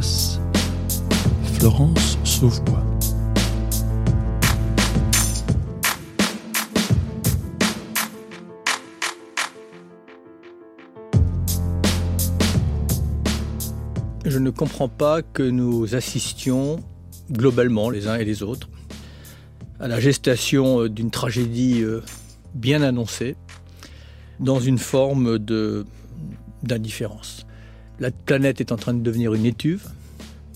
Espace, Florence Sauvebois. Je ne comprends pas que nous assistions globalement, les uns et les autres, à la gestation d'une tragédie euh, bien annoncée, dans une forme d'indifférence. La planète est en train de devenir une étuve,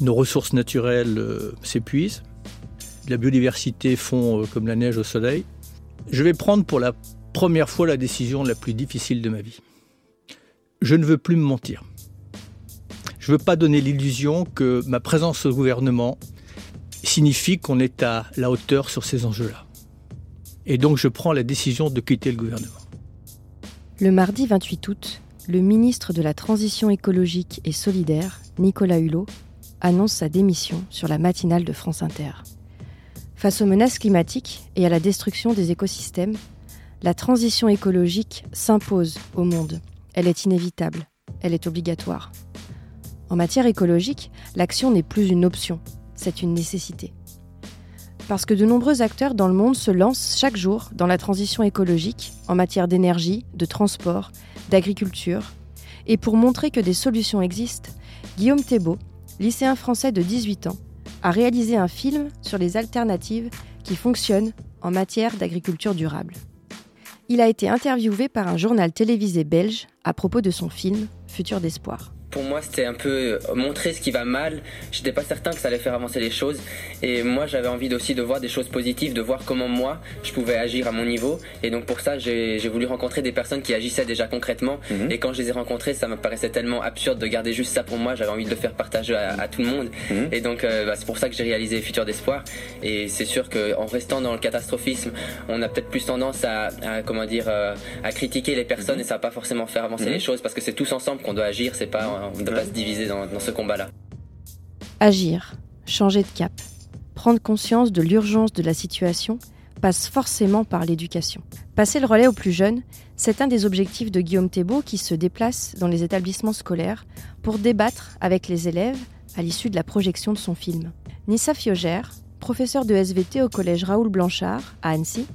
nos ressources naturelles euh, s'épuisent, la biodiversité fond euh, comme la neige au soleil. Je vais prendre pour la première fois la décision la plus difficile de ma vie. Je ne veux plus me mentir. Je ne veux pas donner l'illusion que ma présence au gouvernement signifie qu'on est à la hauteur sur ces enjeux-là. Et donc je prends la décision de quitter le gouvernement. Le mardi 28 août, le ministre de la Transition écologique et solidaire, Nicolas Hulot, annonce sa démission sur la matinale de France Inter. Face aux menaces climatiques et à la destruction des écosystèmes, la transition écologique s'impose au monde. Elle est inévitable, elle est obligatoire. En matière écologique, l'action n'est plus une option, c'est une nécessité. Parce que de nombreux acteurs dans le monde se lancent chaque jour dans la transition écologique en matière d'énergie, de transport, d'agriculture. Et pour montrer que des solutions existent, Guillaume Thébault, lycéen français de 18 ans, a réalisé un film sur les alternatives qui fonctionnent en matière d'agriculture durable. Il a été interviewé par un journal télévisé belge à propos de son film Futur d'espoir pour moi, c'était un peu euh, montrer ce qui va mal. J'étais pas certain que ça allait faire avancer les choses. Et moi, j'avais envie aussi de voir des choses positives, de voir comment moi, je pouvais agir à mon niveau. Et donc, pour ça, j'ai voulu rencontrer des personnes qui agissaient déjà concrètement. Mhm. Et quand je les ai rencontrées, ça me paraissait tellement absurde de garder juste ça pour moi. J'avais envie de le faire partager à, tout le monde. Mhm. Et donc, euh, bah, c'est pour ça que j'ai réalisé Futur d'Espoir. Et c'est sûr qu'en restant dans le catastrophisme, on a peut-être plus tendance à, comment dire, euh, à critiquer les personnes mhm. et ça va pas forcément faire avancer les choses parce que c'est tous ensemble qu'on doit agir. C'est pas on ne pas se diviser dans, ce combat-là. Agir, changer de cap, prendre conscience de l'urgence de la situation passe forcément par l'éducation. Passer le relais aux plus jeunes, c'est un des objectifs de Guillaume Thébault qui se déplace dans les établissements scolaires pour débattre avec les élèves à l'issue de la projection de son film. Nissa Fiogère, professeure de SVT au collège Raoul Blanchard à Annecy,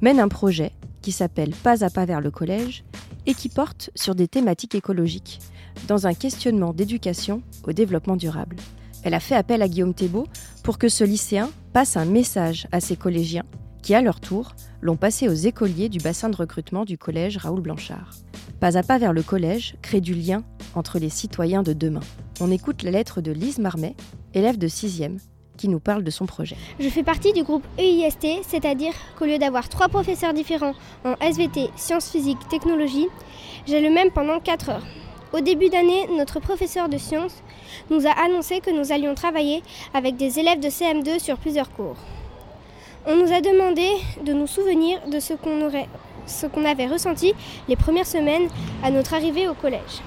mène un projet qui s'appelle Pas à pas vers le collège et qui porte sur des thématiques écologiques, dans un questionnement d'éducation au développement durable. Elle a fait appel à Guillaume Thébault pour que ce lycéen passe un message à ses collégiens qui, à leur tour, l'ont passé aux écoliers du bassin de recrutement du collège Raoul Blanchard. Pas à pas vers le collège crée du lien entre les citoyens de demain. On écoute la lettre de Lise Marmet, élève de 6e, qui nous parle de son projet. Je fais partie du groupe EIST, c'est-à-dire qu'au lieu d'avoir trois professeurs différents en SVT, sciences physiques, technologie, j'ai le même pendant 4 heures. Au début d'année, notre professeur de sciences nous a annoncé que nous allions travailler avec des élèves de CM2 sur plusieurs cours. On nous a demandé de nous souvenir de ce qu'on avait ressenti les premières semaines à notre arrivée au collège.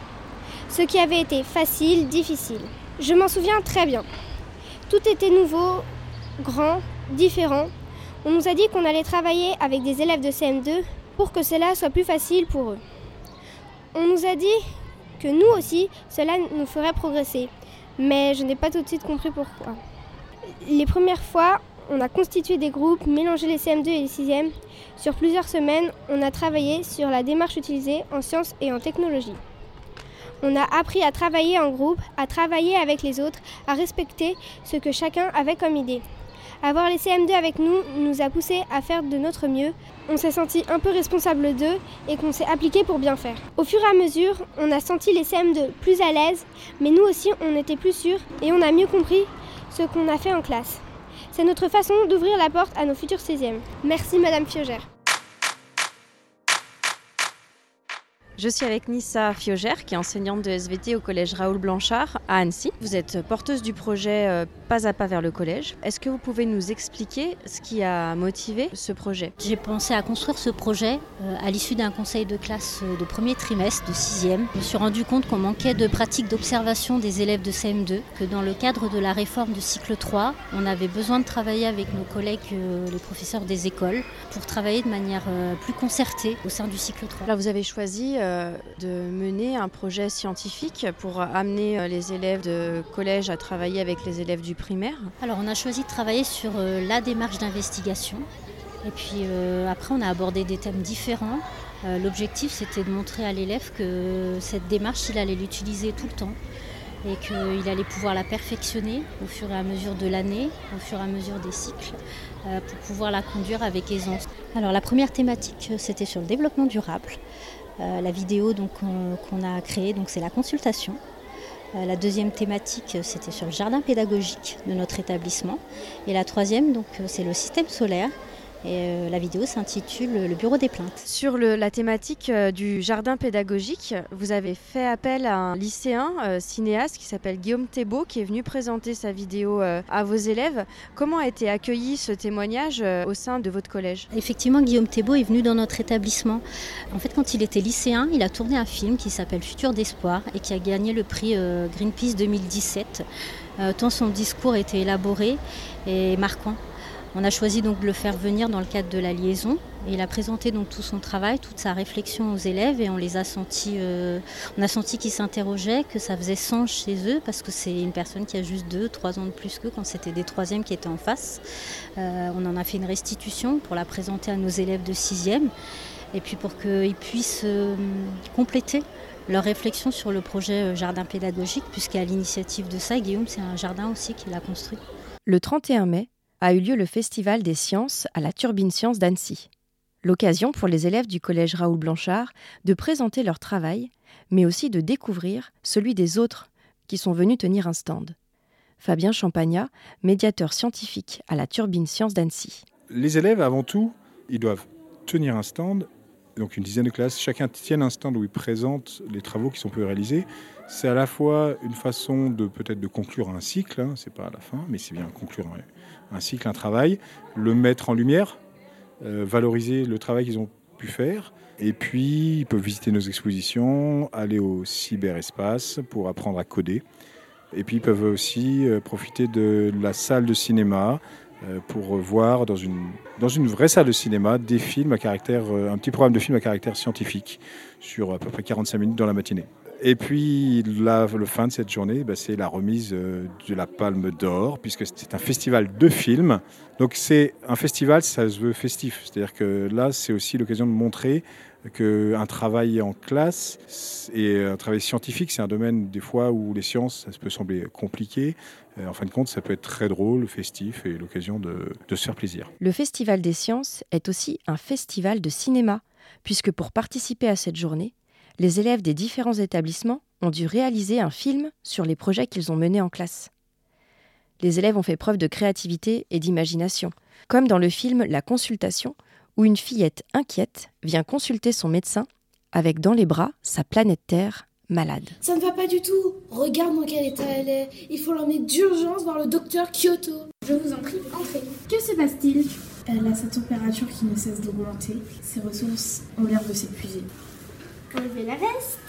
Ce qui avait été facile, difficile. Je m'en souviens très bien. Tout était nouveau, grand, différent. On nous a dit qu'on allait travailler avec des élèves de CM2 pour que cela soit plus facile pour eux. On nous a dit que nous aussi, cela nous ferait progresser. Mais je n'ai pas tout de suite compris pourquoi. Les premières fois, on a constitué des groupes, mélangé les CM2 et les 6e. Sur plusieurs semaines, on a travaillé sur la démarche utilisée en sciences et en technologie. On a appris à travailler en groupe, à travailler avec les autres, à respecter ce que chacun avait comme idée. Avoir les CM2 avec nous nous a poussé à faire de notre mieux. On s'est senti un peu responsable d'eux et qu'on s'est appliqué pour bien faire. Au fur et à mesure, on a senti les CM2 plus à l'aise, mais nous aussi on était plus sûrs et on a mieux compris ce qu'on a fait en classe. C'est notre façon d'ouvrir la porte à nos futurs 16e. Merci Madame Fiogère. Je suis avec Nissa Fiogère, qui est enseignante de SVT au collège Raoul Blanchard à Annecy. Vous êtes porteuse du projet euh, Pas à pas vers le collège. Est-ce que vous pouvez nous expliquer ce qui a motivé ce projet? J'ai pensé à construire ce projet euh, à l'issue d'un conseil de classe euh, de premier trimestre, de sixième. Je me suis rendu compte qu'on manquait de pratiques d'observation des élèves de CM2, que dans le cadre de la réforme de cycle 3, on avait besoin de travailler avec nos collègues, les professeurs des écoles, pour travailler de manière plus concertée au sein du cycle 3. Là, vous avez choisi de mener un projet scientifique pour amener les élèves de collège à travailler avec les élèves du primaire Alors on a choisi de travailler sur euh, la démarche d'investigation. Et puis euh, après on a abordé des thèmes différents. Euh, L'objectif c'était de montrer à l'élève que cette démarche il allait l'utiliser tout le temps et qu'il allait pouvoir la perfectionner au fur et à mesure de l'année, au fur et à mesure des cycles, euh, pour pouvoir la conduire avec aisance. Alors la première thématique c'était sur le développement durable. Euh, la vidéo qu'on a créée, c'est la consultation. Euh, la deuxième thématique, c'était sur le jardin pédagogique de notre établissement. Et la troisième, euh, c'est le système solaire. Et euh, la vidéo s'intitule Le bureau des plaintes. Sur le- la thématique euh, du jardin pédagogique, vous avez fait appel à un lycéen euh, cinéaste qui s'appelle Guillaume Thébault qui est venu présenter sa vidéo euh, à vos élèves. Comment a été accueilli ce témoignage euh, au sein de votre collège? Effectivement, Guillaume Thébault est venu dans notre établissement. En fait, quand il était lycéen, il a tourné un film qui s'appelle Futur d'espoir et qui a gagné le prix Greenpeace 2017. Euh, tant son discours était élaboré et marquant. On a choisi donc de le faire venir dans le cadre de la liaison. Il a présenté donc tout son travail, toute sa réflexion aux élèves et on les a sentis, euh, on a senti qu'ils s'interrogeaient, que ça faisait sens chez eux parce que c'est une personne qui a juste deux, trois ans de plus qu'eux quand c'était des troisièmes qui étaient en face. Euh, on en a fait une restitution pour la présenter à nos élèves de sixième et puis pour qu'ils puissent euh, compléter leur réflexion sur le projet jardin pédagogique puisqu'à l'initiative de ça, Guillaume, c'est un jardin aussi qu'il a construit. Le 31 mai a eu lieu le Festival des sciences à la Turbine Science d'Annecy. L'occasion pour les élèves du collège Raoul Blanchard de présenter leur travail, mais aussi de découvrir celui des autres qui sont venus tenir un stand. Fabien Champagnat, médiateur scientifique à la Turbine Science d'Annecy. Les élèves, avant tout, ils doivent tenir un stand, donc une dizaine de classes, chacun tienne un stand où ils présentent les travaux qui sont peu réalisés. C'est à la fois une façon de peut-être de conclure un cycle, hein, c'est pas à la fin, mais c'est bien conclure un, cycle, un travail, le mettre en lumière, euh, valoriser le travail qu'ils ont pu faire. Et puis, ils peuvent visiter nos expositions, aller au cyberespace pour apprendre à coder. Et puis, ils peuvent aussi euh, profiter de la salle de cinéma pour voir dans une, dans une vraie salle de cinéma des films à caractère, euh, un petit programme de films à caractère scientifique sur à peu près 45 minutes dans la matinée. Et puis, la, le fin de cette journée, bah, c'est la remise euh, de la Palme d'Or, puisque c'est un festival de films. Donc, c'est un festival, ça se veut festif. C'est-à-dire que là, c'est aussi l'occasion de montrer qu'un travail en classe et un travail scientifique, c'est un domaine des fois où les sciences, ça peut sembler compliqué. Euh, En fin de compte, ça peut être très drôle, festif et l'occasion de se faire plaisir. Le Festival des sciences est aussi un festival de cinéma, puisque pour participer à cette journée, les élèves des différents établissements ont dû réaliser un film sur les projets qu'ils ont menés en classe. Les élèves ont fait preuve de créativité et d'imagination, comme dans le film La consultation, où une fillette inquiète vient consulter son médecin avec dans les bras sa planète Terre malade. Ça ne va pas du tout. Regarde dans quel état elle est. Il faut l'emmener d'urgence voir le docteur Kyoto. Je vous en prie, entrez. Que se passe-t-il? Elle a sa température qui ne cesse d'augmenter. Ses ressources ont l'air de s'épuiser. Enlevez la veste.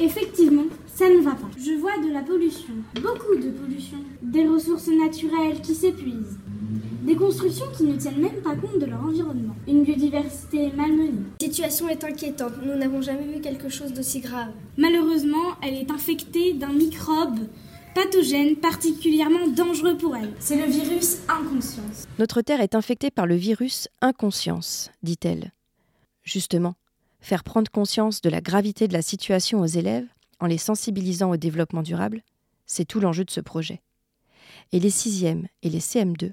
Effectivement, ça ne va pas. Je vois de la pollution, beaucoup de pollution, des ressources naturelles qui s'épuisent, des constructions qui ne tiennent même pas compte de leur environnement, une biodiversité malmenée. La situation est inquiétante. Nous n'avons jamais vu quelque chose d'aussi grave. Malheureusement, elle est infectée d'un microbe pathogène particulièrement dangereux pour elle. C'est le virus inconscience. Notre Terre est infectée par le virus inconscience, dit-elle. Justement, faire prendre conscience de la gravité de la situation aux élèves en les sensibilisant au développement durable, c'est tout l'enjeu de ce projet. Et les 6e et les CM2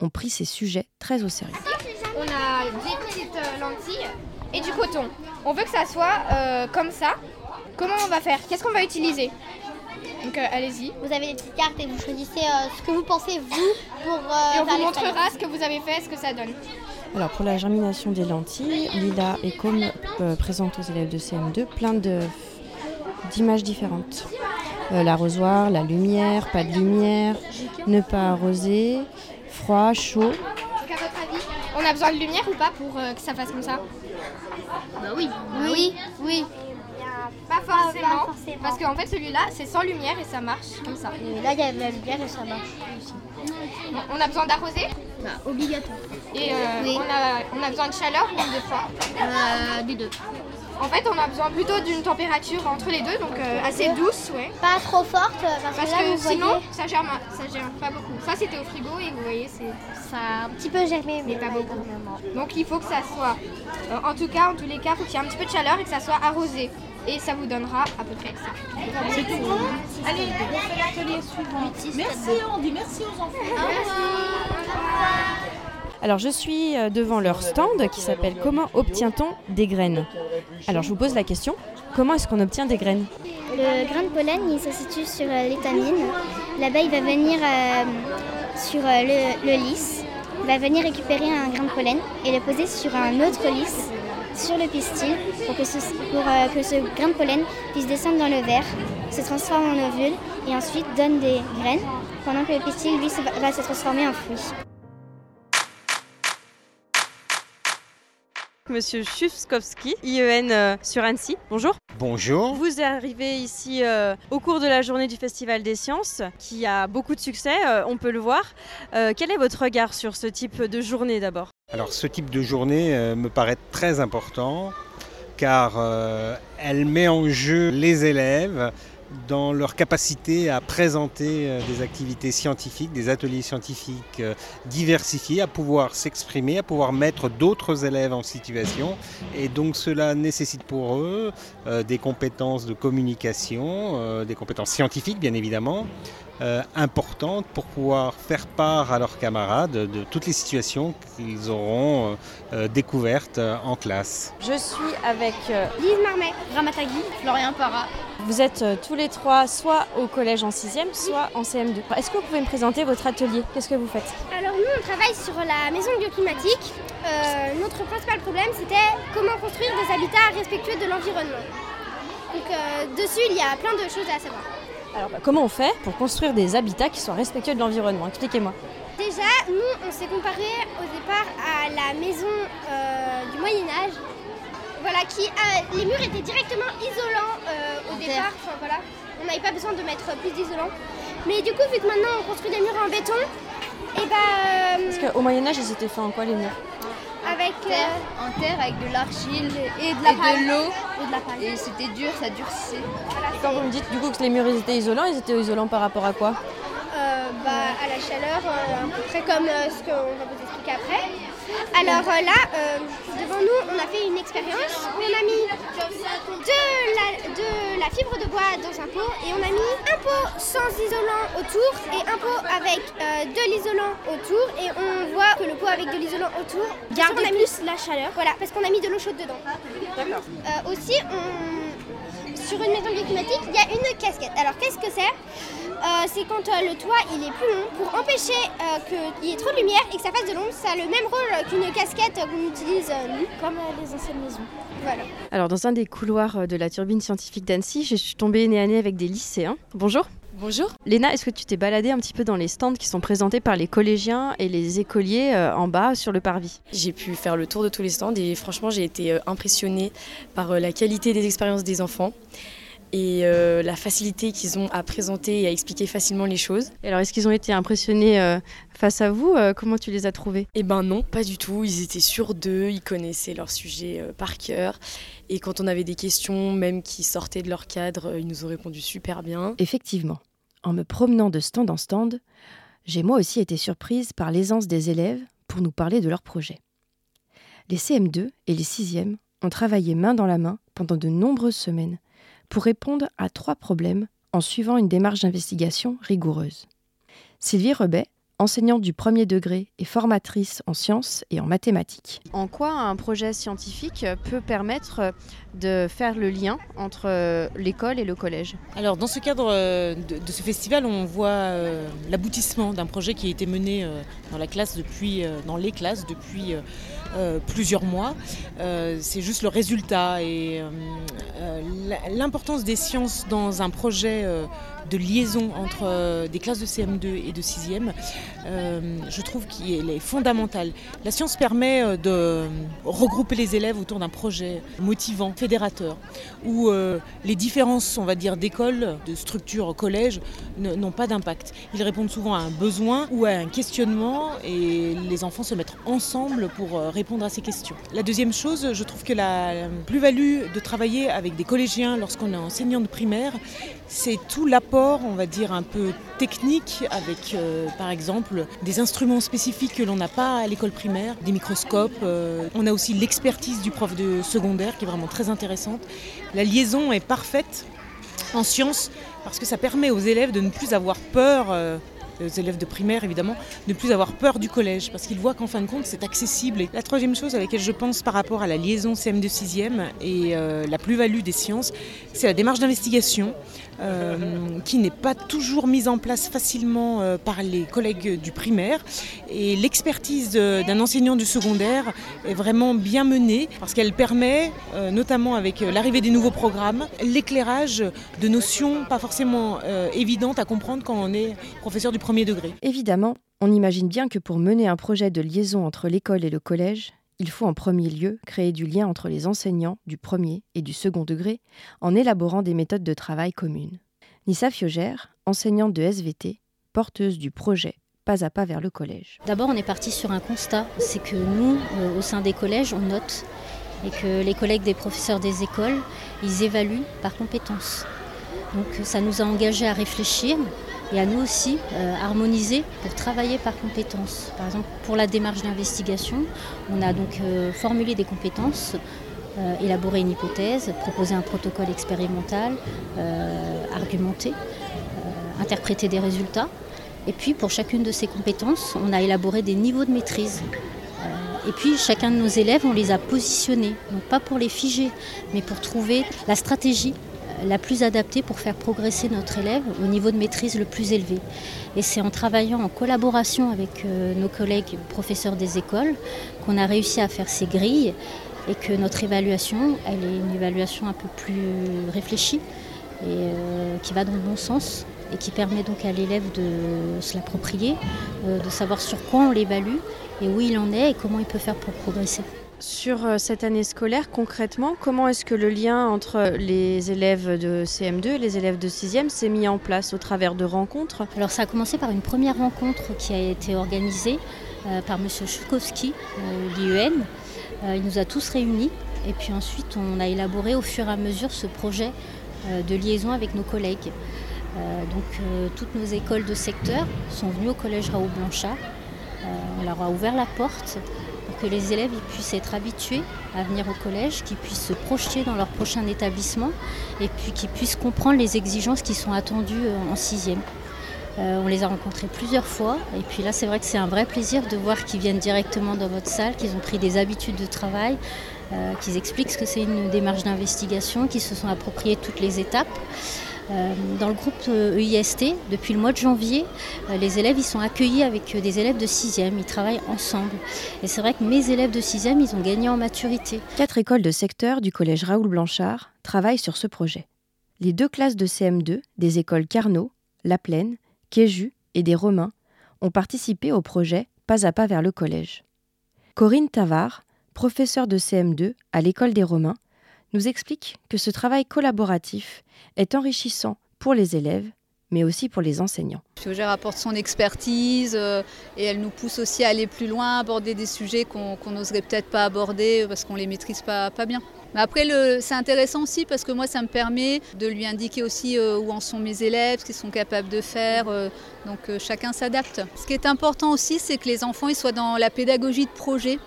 ont pris ces sujets très au sérieux. On a des petites euh, lentilles et du coton. On veut que ça soit euh, comme ça. Comment on va faire? Qu'est-ce qu'on va utiliser? Donc euh, allez-y. Vous avez des petites cartes et vous choisissez euh, ce que vous pensez, vous, pour euh, Et on faire vous montrera ce que vous avez fait, ce que ça donne. Alors pour la germination des lentilles, Lila et Com euh, présentent aux élèves de CM2 plein de- d'images différentes. Euh, L'arrosoir, la lumière, pas de lumière, ne pas arroser, froid, chaud. Donc à votre avis, on a besoin de lumière ou pas pour euh, que ça fasse comme ça? Bah oui. Oui, oui. Pas forcément. pas forcément. Parce qu'en fait celui-là c'est sans lumière et ça marche comme ça. Et là, il y a de la lumière et ça marche aussi. On a besoin d'arroser? Bah, obligatoire. et euh, Oui. on, a, on a besoin de chaleur ou de froid Euh, des deux. En fait, on a besoin plutôt d'une température entre les deux, donc euh, assez douce, ouais. Pas trop forte, parce, Parce que, là, que vous sinon, voyez, ça germe, ça germe pas beaucoup. Ça, c'était au frigo et vous voyez, c'est ça a un petit peu germé, mais pas pas beaucoup. énormément. Donc il faut que ça soit, euh, en tout cas, en tous les cas, il faut qu'il y ait un petit peu de chaleur et que ça soit arrosé. Et ça vous donnera à peu près ça. C'est tout bon Allez, on fait l'atelier suivant. Merci, on dit merci aux enfants. Alors je suis euh, devant leur stand qui s'appelle Comment obtient-on des graines? Alors je vous pose la question, comment est-ce qu'on obtient des graines? Le grain de pollen, il se situe sur euh, l'étamine. Là-bas, il va venir euh, sur le, le lys. Il va venir récupérer un grain de pollen et le poser sur un autre lys, sur le pistil, pour que ce, pour, euh, que ce grain de pollen puisse descendre dans le verre, se transforme en ovule et ensuite donne des graines, pendant que le pistil, lui, se- va, se transformer en fruit. Monsieur Chufskowski, IEN euh, sur Annecy. Bonjour. Bonjour. Vous arrivez ici euh, au cours de la journée du Festival des Sciences, qui a beaucoup de succès, euh, on peut le voir. Euh, quel est votre regard sur ce type de journée d'abord? Alors ce type de journée euh, me paraît très important car euh, elle met en jeu les élèves dans leur capacité à présenter euh, des activités scientifiques, des ateliers scientifiques diversifiés, à pouvoir s'exprimer, à pouvoir mettre d'autres élèves en situation. Et donc cela nécessite pour eux des compétences de communication, des compétences scientifiques bien évidemment, euh, importantes pour pouvoir faire part à leurs camarades de toutes les situations qu'ils auront euh, euh, découvertes euh, en classe. Je suis avec euh, Lise Marmet, Ramatagui, Florian Para. Vous êtes euh, tous les trois soit au collège en 6e, soit en CM2. Est-ce que vous pouvez me présenter votre atelier? Qu'est-ce que vous faites? Alors nous, on travaille sur la maison bioclimatique. Euh, notre principal problème, c'était comment construire des habitats respectueux de l'environnement. Donc euh, dessus, il y a plein de choses à savoir. Alors bah, comment on fait pour construire des habitats qui soient respectueux de l'environnement? Expliquez-moi. Déjà, nous, on s'est comparé au départ à la maison euh, du Moyen Âge. Voilà, qui a- les murs étaient directement isolants euh, au En départ. Enfin, voilà, on n'avait pas besoin de mettre plus d'isolant. Mais du coup, vu que maintenant on construit des murs en béton, et bah euh, Parce qu'au Moyen-Âge, ils étaient faits en quoi les murs? Avec euh, Terre, en terre avec de l'argile et de la paille. l'eau. et de la paille. Et c'était dur, ça durcissait. Et quand vous me dites du coup que les murs ils étaient isolants, ils étaient isolants par rapport à quoi? Euh, bah, à la chaleur, euh, à peu près comme euh, ce qu'on va vous expliquer après. Alors euh, là, euh, devant nous, on a fait une expérience. On a mis de la, de la fibre de bois dans un pot et on a mis un pot sans isolant autour et un pot avec euh, de l'isolant autour et on voit que le pot avec de l'isolant autour garde plus la chaleur. Voilà, parce qu'on a mis de l'eau chaude dedans. Euh, aussi, on- sur une maison bioclimatique, il y a une casquette. Alors qu'est-ce que c'est? C'est quand euh, le toit il est plus long pour empêcher euh, qu'il y ait trop de lumière et que ça fasse de l'ombre. Ça a le même rôle qu'une casquette qu'on utilise euh, nous, comme euh, les anciennes maisons. Voilà. Alors dans un des couloirs euh, de la turbine scientifique d'Annecy, je suis tombée nez à nez avec des lycéens. Bonjour. Bonjour. Léna, est-ce que tu t'es baladée un petit peu dans les stands qui sont présentés par les collégiens et les écoliers euh, en bas sur le parvis? J'ai pu faire le tour de tous les stands et franchement j'ai été euh, impressionnée par euh, la qualité des expériences des enfants et euh, la facilité qu'ils ont à présenter et à expliquer facilement les choses. Et alors est-ce qu'ils ont été impressionnés euh, face à vous Euh, Comment tu les as trouvés? Eh ben non, pas du tout. Ils étaient sûrs d'eux, ils connaissaient leur sujet euh, par cœur. Et quand on avait des questions, même qui sortaient de leur cadre, ils nous ont répondu super bien. Effectivement, en me promenant de stand en stand, j'ai moi aussi été surprise par l'aisance des élèves pour nous parler de leur projet. Les CM2 et les 6e ont travaillé main dans la main pendant de nombreuses semaines pour répondre à trois problèmes en suivant une démarche d'investigation rigoureuse. Sylvie Rebet, enseignante du premier degré et formatrice en sciences et en mathématiques. En quoi un projet scientifique peut permettre de faire le lien entre euh, l'école et le collège? Alors, dans ce cadre euh, de, ce festival, on voit euh, l'aboutissement d'un projet qui a été mené dans la classe depuis, dans les classes depuis plusieurs mois. C'est juste le résultat et l'importance des sciences dans un projet de liaison entre des classes de CM2 et de 6e, euh, je trouve qu'elle est fondamentale. La science permet euh, de regrouper les élèves autour d'un projet motivant, fédérateur, où les différences, on va dire, d'école, de structure, collège, n'ont pas d'impact. Ils répondent souvent à un besoin ou à un questionnement et les enfants se mettent ensemble pour répondre à ces questions. La deuxième chose, je trouve que la plus-value de travailler avec des collégiens lorsqu'on est enseignant de primaire, c'est tout l'apport, on va dire, un peu technique avec, euh, par exemple, des instruments spécifiques que l'on n'a pas à l'école primaire, des microscopes. Euh, on a aussi l'expertise du prof de secondaire qui est vraiment très intéressante. La liaison est parfaite en sciences parce que ça permet aux élèves de ne plus avoir peur. Euh, aux élèves de primaire évidemment, ne plus avoir peur du collège parce qu'ils voient qu'en fin de compte c'est accessible. La troisième chose à laquelle je pense par rapport à la liaison CM2 6e et la plus-value des sciences, c'est la démarche d'investigation. Euh, qui n'est pas toujours mise en place facilement euh, par les collègues du primaire. Et l'expertise d'un enseignant du secondaire est vraiment bien menée parce qu'elle permet, euh, notamment avec l'arrivée des nouveaux programmes, l'éclairage de notions pas forcément évidentes à comprendre quand on est professeur du premier degré. Évidemment, on imagine bien que pour mener un projet de liaison entre l'école et le collège, il faut en premier lieu créer du lien entre les enseignants du premier et du second degré en élaborant des méthodes de travail communes. Nissa Fiogère, enseignante de SVT, porteuse du projet Pas à pas vers le collège. D'abord, on est parti sur un constat, c'est que nous, euh, au sein des collèges, on note et que les collègues des professeurs des écoles, ils évaluent par compétences. Donc ça nous a engagés à réfléchir et à nous aussi euh, harmoniser pour travailler par compétences. Par exemple, pour la démarche d'investigation, on a donc euh, formulé des compétences, euh, élaboré une hypothèse, proposé un protocole expérimental, argumenté, interprété des résultats. Et puis pour chacune de ces compétences, on a élaboré des niveaux de maîtrise. Et puis chacun de nos élèves, on les a positionnés, non pas pour les figer, mais pour trouver la stratégie la plus adaptée pour faire progresser notre élève au niveau de maîtrise le plus élevé. Et c'est en travaillant en collaboration avec euh, nos collègues professeurs des écoles qu'on a réussi à faire ces grilles et que notre évaluation, elle est une évaluation un peu plus réfléchie et euh, qui va dans le bon sens et qui permet donc à l'élève de se l'approprier, euh, de savoir sur quoi on l'évalue et où il en est et comment il peut faire pour progresser. Sur euh, cette année scolaire, concrètement, comment est-ce que le lien entre les élèves de CM2 et les élèves de 6e s'est mis en place au travers de rencontres? Alors ça a commencé par une première rencontre qui a été organisée euh, par M. Chukowski, euh, l'IEN. il nous a tous réunis et puis ensuite on a élaboré au fur et à mesure ce projet de liaison avec nos collègues. donc toutes nos écoles de secteur sont venues au collège Raoul Blanchard. on leur a ouvert la porte que les élèves puissent être habitués à venir au collège, qu'ils puissent se projeter dans leur prochain établissement et puis qu'ils puissent comprendre les exigences qui sont attendues euh, en sixième. Euh, on les a rencontrés plusieurs fois et puis là c'est vrai que c'est un vrai plaisir de voir qu'ils viennent directement dans votre salle, qu'ils ont pris des habitudes de travail, euh, qu'ils expliquent ce que c'est une démarche d'investigation, qu'ils se sont appropriés toutes les étapes. Euh, dans le groupe EIST, e depuis le mois de janvier, euh, les élèves sont accueillis avec euh, des élèves de 6e, ils travaillent ensemble. Et c'est vrai que mes élèves de 6e, ils ont gagné en maturité. Quatre écoles de secteur du collège Raoul Blanchard travaillent sur ce projet. Les deux classes de CM2 des écoles Carnot, La Plaine, Kéju et des Romains ont participé au projet Pas à pas vers le collège. Corinne Tavard, professeure de CM2 à l'école des Romains, nous explique que ce travail collaboratif est enrichissant pour les élèves, mais aussi pour les enseignants. Fiogère apporte son expertise euh, et elle nous pousse aussi à aller plus loin, aborder des sujets qu'on n'oserait peut-être pas aborder parce qu'on ne les maîtrise pas, pas bien. Mais après, c'est intéressant aussi parce que moi, ça me permet de lui indiquer aussi euh, où en sont mes élèves, ce qu'ils sont capables de faire. Euh, donc chacun s'adapte. Ce qui est important aussi, c'est que les enfants ils soient dans la pédagogie de projet.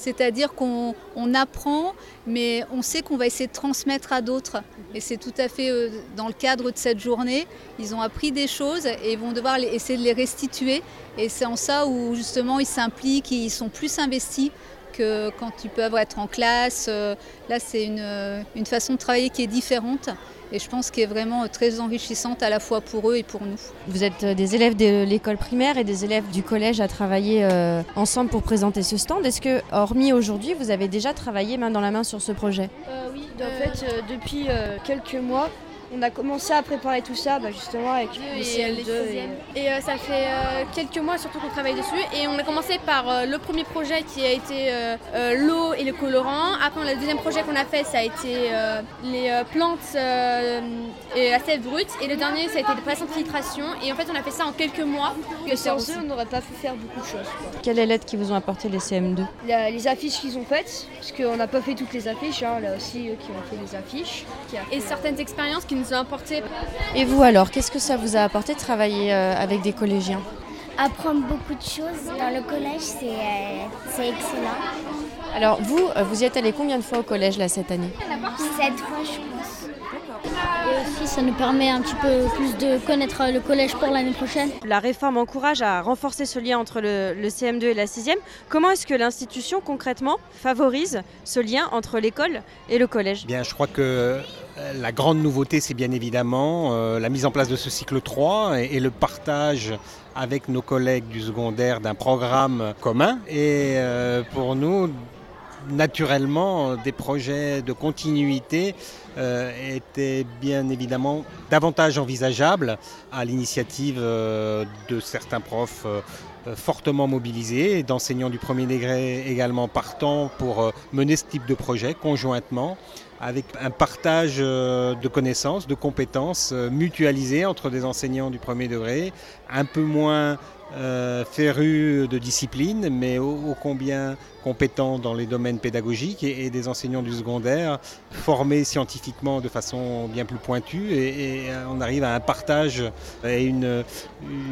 C'est-à-dire qu'on apprend, mais on sait qu'on va essayer de transmettre à d'autres. Et c'est tout à fait euh, dans le cadre de cette journée. Ils ont appris des choses et ils vont devoir essayer de les restituer. Et c'est en ça où justement ils s'impliquent, ils sont plus investis que quand ils peuvent être en classe. Euh, là, c'est une, une façon de travailler qui est différente et je pense qu'elle est vraiment très enrichissante à la fois pour eux et pour nous. Vous êtes euh, des élèves de l'école primaire et des élèves du collège à travailler euh, ensemble pour présenter ce stand. Est-ce que, hormis aujourd'hui, vous avez déjà travaillé main dans la main sur ce projet? Euh, Oui, en fait, depuis quelques mois, On a commencé à préparer tout ça bah, justement avec les CM2. Et, et euh, ça fait euh, quelques mois surtout qu'on travaille dessus. Et on a commencé par euh, le premier projet qui a été l'eau et le colorant. Après, le deuxième projet qu'on a fait, ça a été les plantes et la sève brute. Et le dernier, ça a été les de filtration. Et en fait, on a fait ça en quelques mois. Que sans eux, on n'aurait pas pu faire beaucoup de choses. Quelle est l'aide qui vous ont apporté les CM2 Les affiches qu'ils ont faites, parce qu'on n'a pas fait toutes les affiches. Hein. Là aussi, eux qui ont fait les affiches. Et certaines expériences qui nous ont apporté. Et vous alors, qu'est-ce que ça vous a apporté de travailler euh, avec des collégiens? Apprendre beaucoup de choses dans le collège, c'est euh, excellent. Alors vous, euh, vous y êtes allé combien de fois au collège là cette année? Sept fois, je. Et aussi, ça nous permet un petit peu plus de connaître le collège pour l'année prochaine. La réforme encourage à renforcer ce lien entre le, le CM2 et la 6e. Comment est-ce que l'institution concrètement favorise ce lien entre l'école et le collège? Bien, je crois que la grande nouveauté, c'est bien évidemment euh, la mise en place de ce cycle 3 et, le partage avec nos collègues du secondaire d'un programme commun. Et euh, pour nous, naturellement, des projets de continuité euh, étaient bien évidemment davantage envisageables à l'initiative de certains profs fortement mobilisés, d'enseignants du premier degré également partant pour mener ce type de projet conjointement avec un partage euh, de connaissances, de compétences euh, mutualisées entre des enseignants du premier degré, un peu moins euh, férus de discipline, mais ô, combien compétents dans les domaines pédagogiques, et, des enseignants du secondaire formés scientifiquement de façon bien plus pointue, et, on arrive à un partage et une,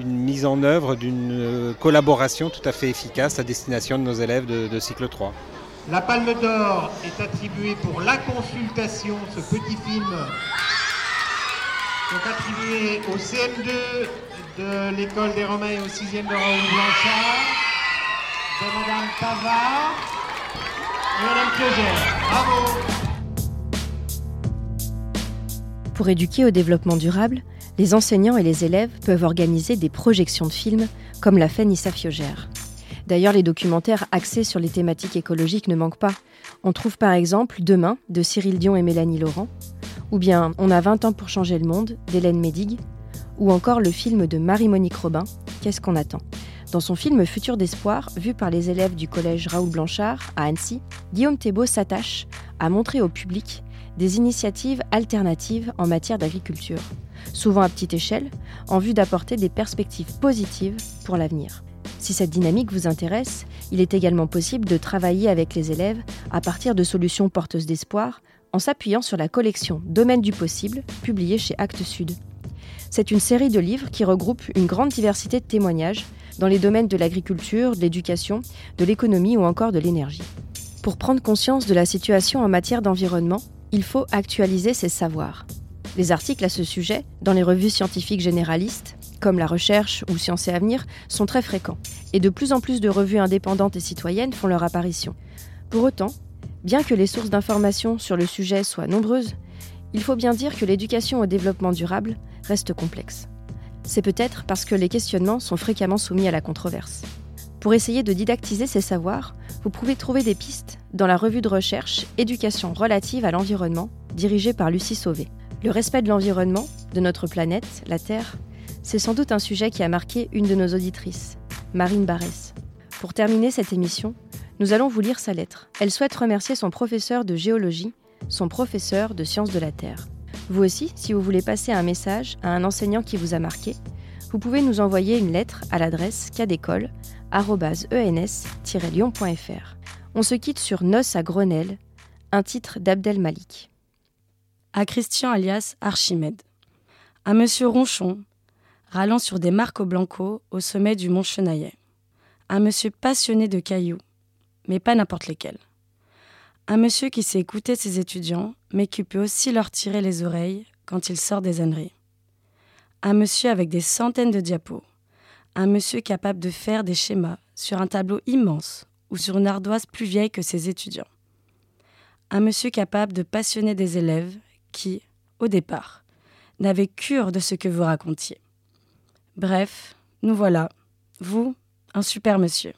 mise en œuvre d'une collaboration tout à fait efficace à destination de nos élèves de cycle 3. La Palme d'Or est attribuée pour La Consultation, ce petit film donc attribué au CM2 de l'école des Romains et au 6e de Raoul Blanchard, de Madame Tavard et Madame Piogère. Bravo Pour éduquer au développement durable, les enseignants et les élèves peuvent organiser des projections de films, comme l'a fait Nissa Fiogère. D'ailleurs, les documentaires axés sur les thématiques écologiques ne manquent pas. On trouve par exemple Demain de Cyril Dion et Mélanie Laurent, ou bien On a 20 ans pour changer le monde d'Hélène Médig, ou encore le film de Marie-Monique Robin, Qu'est-ce qu'on attend? Dans son film Futur d'espoir, vu par les élèves du collège Raoul Blanchard à Annecy, Guillaume Thébault s'attache à montrer au public des initiatives alternatives en matière d'agriculture, souvent à petite échelle, en vue d'apporter des perspectives positives pour l'avenir. Si cette dynamique vous intéresse, il est également possible de travailler avec les élèves à partir de solutions porteuses d'espoir en s'appuyant sur la collection Domaine du possible, publiée chez Actes Sud. C'est une série de livres qui regroupe une grande diversité de témoignages dans les domaines de l'agriculture, de l'éducation, de l'économie ou encore de l'énergie. Pour prendre conscience de la situation en matière d'environnement, il faut actualiser ses savoirs. Les articles à ce sujet, dans les revues scientifiques généralistes, comme La Recherche ou Sciences et Avenir, sont très fréquents, et de plus en plus de revues indépendantes et citoyennes font leur apparition. Pour autant, bien que les sources d'informations sur le sujet soient nombreuses, il faut bien dire que l'éducation au développement durable reste complexe. C'est peut-être parce que les questionnements sont fréquemment soumis à la controverse. Pour essayer de didactiser ces savoirs, vous pouvez trouver des pistes dans la revue de recherche Éducation relative à l'environnement, dirigée par Lucie Sauvé. Le respect de l'environnement, de notre planète, la Terre, c'est sans doute un sujet qui a marqué une de nos auditrices, Marine Barès. Pour terminer cette émission, nous allons vous lire sa lettre. Elle souhaite remercier son professeur de géologie, son professeur de sciences de la Terre. Vous aussi, si vous voulez passer un message à un enseignant qui vous a marqué, vous pouvez nous envoyer une lettre à l'adresse cadécole.ens-lyon.fr. On se quitte sur Noce à Grenelle, un titre d'Abdel Malik. À Christian alias Archimède. À Monsieur Ronchon, râlant sur des au blanco au sommet du mont Chenaillet. Un monsieur passionné de cailloux, mais pas n'importe lesquels. Un monsieur qui sait écouter ses étudiants, mais qui peut aussi leur tirer les oreilles quand il sort des âneries. Un monsieur avec des centaines de diapos. Un monsieur capable de faire des schémas sur un tableau immense ou sur une ardoise plus vieille que ses étudiants. Un monsieur capable de passionner des élèves qui, au départ, n'avaient cure de ce que vous racontiez. Bref, nous voilà, vous, un super monsieur.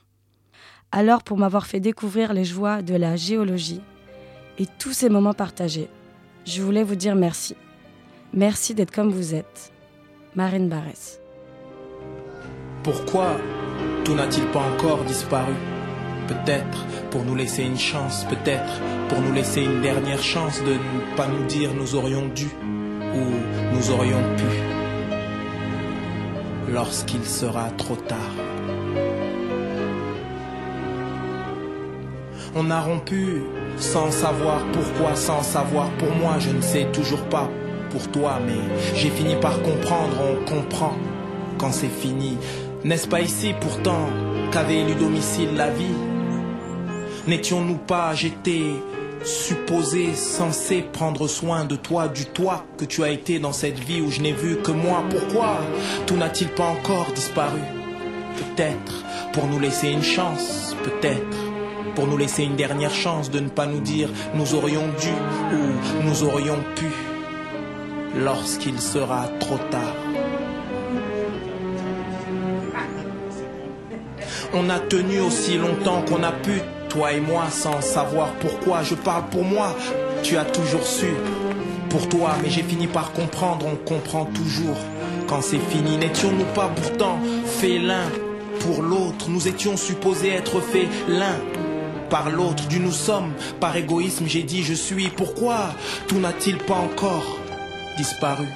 Alors pour m'avoir fait découvrir les joies de la géologie et tous ces moments partagés, je voulais vous dire merci. Merci d'être comme vous êtes. Marine Barès. Pourquoi tout n'a-t-il pas encore disparu? Peut-être pour nous laisser une chance, peut-être pour nous laisser une dernière chance de ne pas nous dire nous aurions dû ou nous aurions pu lorsqu'il sera trop tard. On a rompu sans savoir pourquoi, sans savoir pour moi, je ne sais toujours pas pour toi, mais j'ai fini par comprendre, on comprend quand c'est fini. N'est-ce pas ici pourtant qu'avait élu domicile la vie? N'étions-nous pas, j'étais supposé, censé prendre soin de toi, du toi que tu as été dans cette vie où je n'ai vu que moi. Pourquoi tout n'a-t-il pas encore disparu? Peut-être pour nous laisser une chance, peut-être pour nous laisser une dernière chance de ne pas nous dire nous aurions dû ou nous aurions pu lorsqu'il sera trop tard. On a tenu aussi longtemps qu'on a pu, toi et moi, sans savoir pourquoi. Je parle pour moi, tu as toujours su. Pour toi, mais j'ai fini par comprendre, on comprend toujours. Quand c'est fini, n'étions-nous pas pourtant faits l'un pour l'autre? Nous étions supposés être faits l'un par l'autre. Du nous sommes, par égoïsme, j'ai dit je suis. Pourquoi tout n'a-t-il pas encore disparu?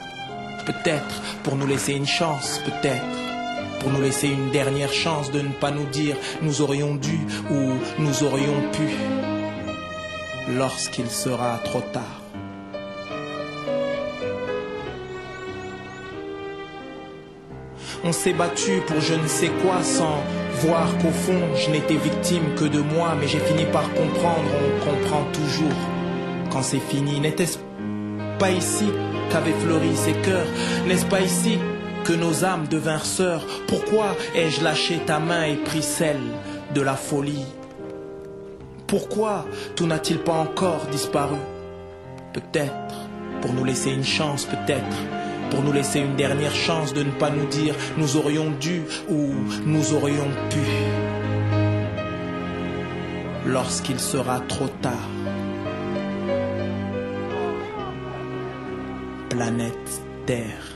Peut-être pour nous laisser une chance, peut-être pour nous laisser une dernière chance de ne pas nous dire nous aurions dû ou nous aurions pu lorsqu'il sera trop tard. On s'est battu pour je ne sais quoi sans voir qu'au fond je n'étais victime que de moi, mais j'ai fini par comprendre, on comprend toujours quand c'est fini. N'était-ce pas ici qu'avaient fleuri ces cœurs? N'est-ce pas ici que nos âmes devinrent sœurs Pourquoi ai-je lâché ta main et pris celle de la folie? Pourquoi tout n'a-t-il pas encore disparu? Peut-être pour nous laisser une chance, peut-être pour nous laisser une dernière chance de ne pas nous dire nous aurions dû ou nous aurions pu lorsqu'il sera trop tard. Planète Terre.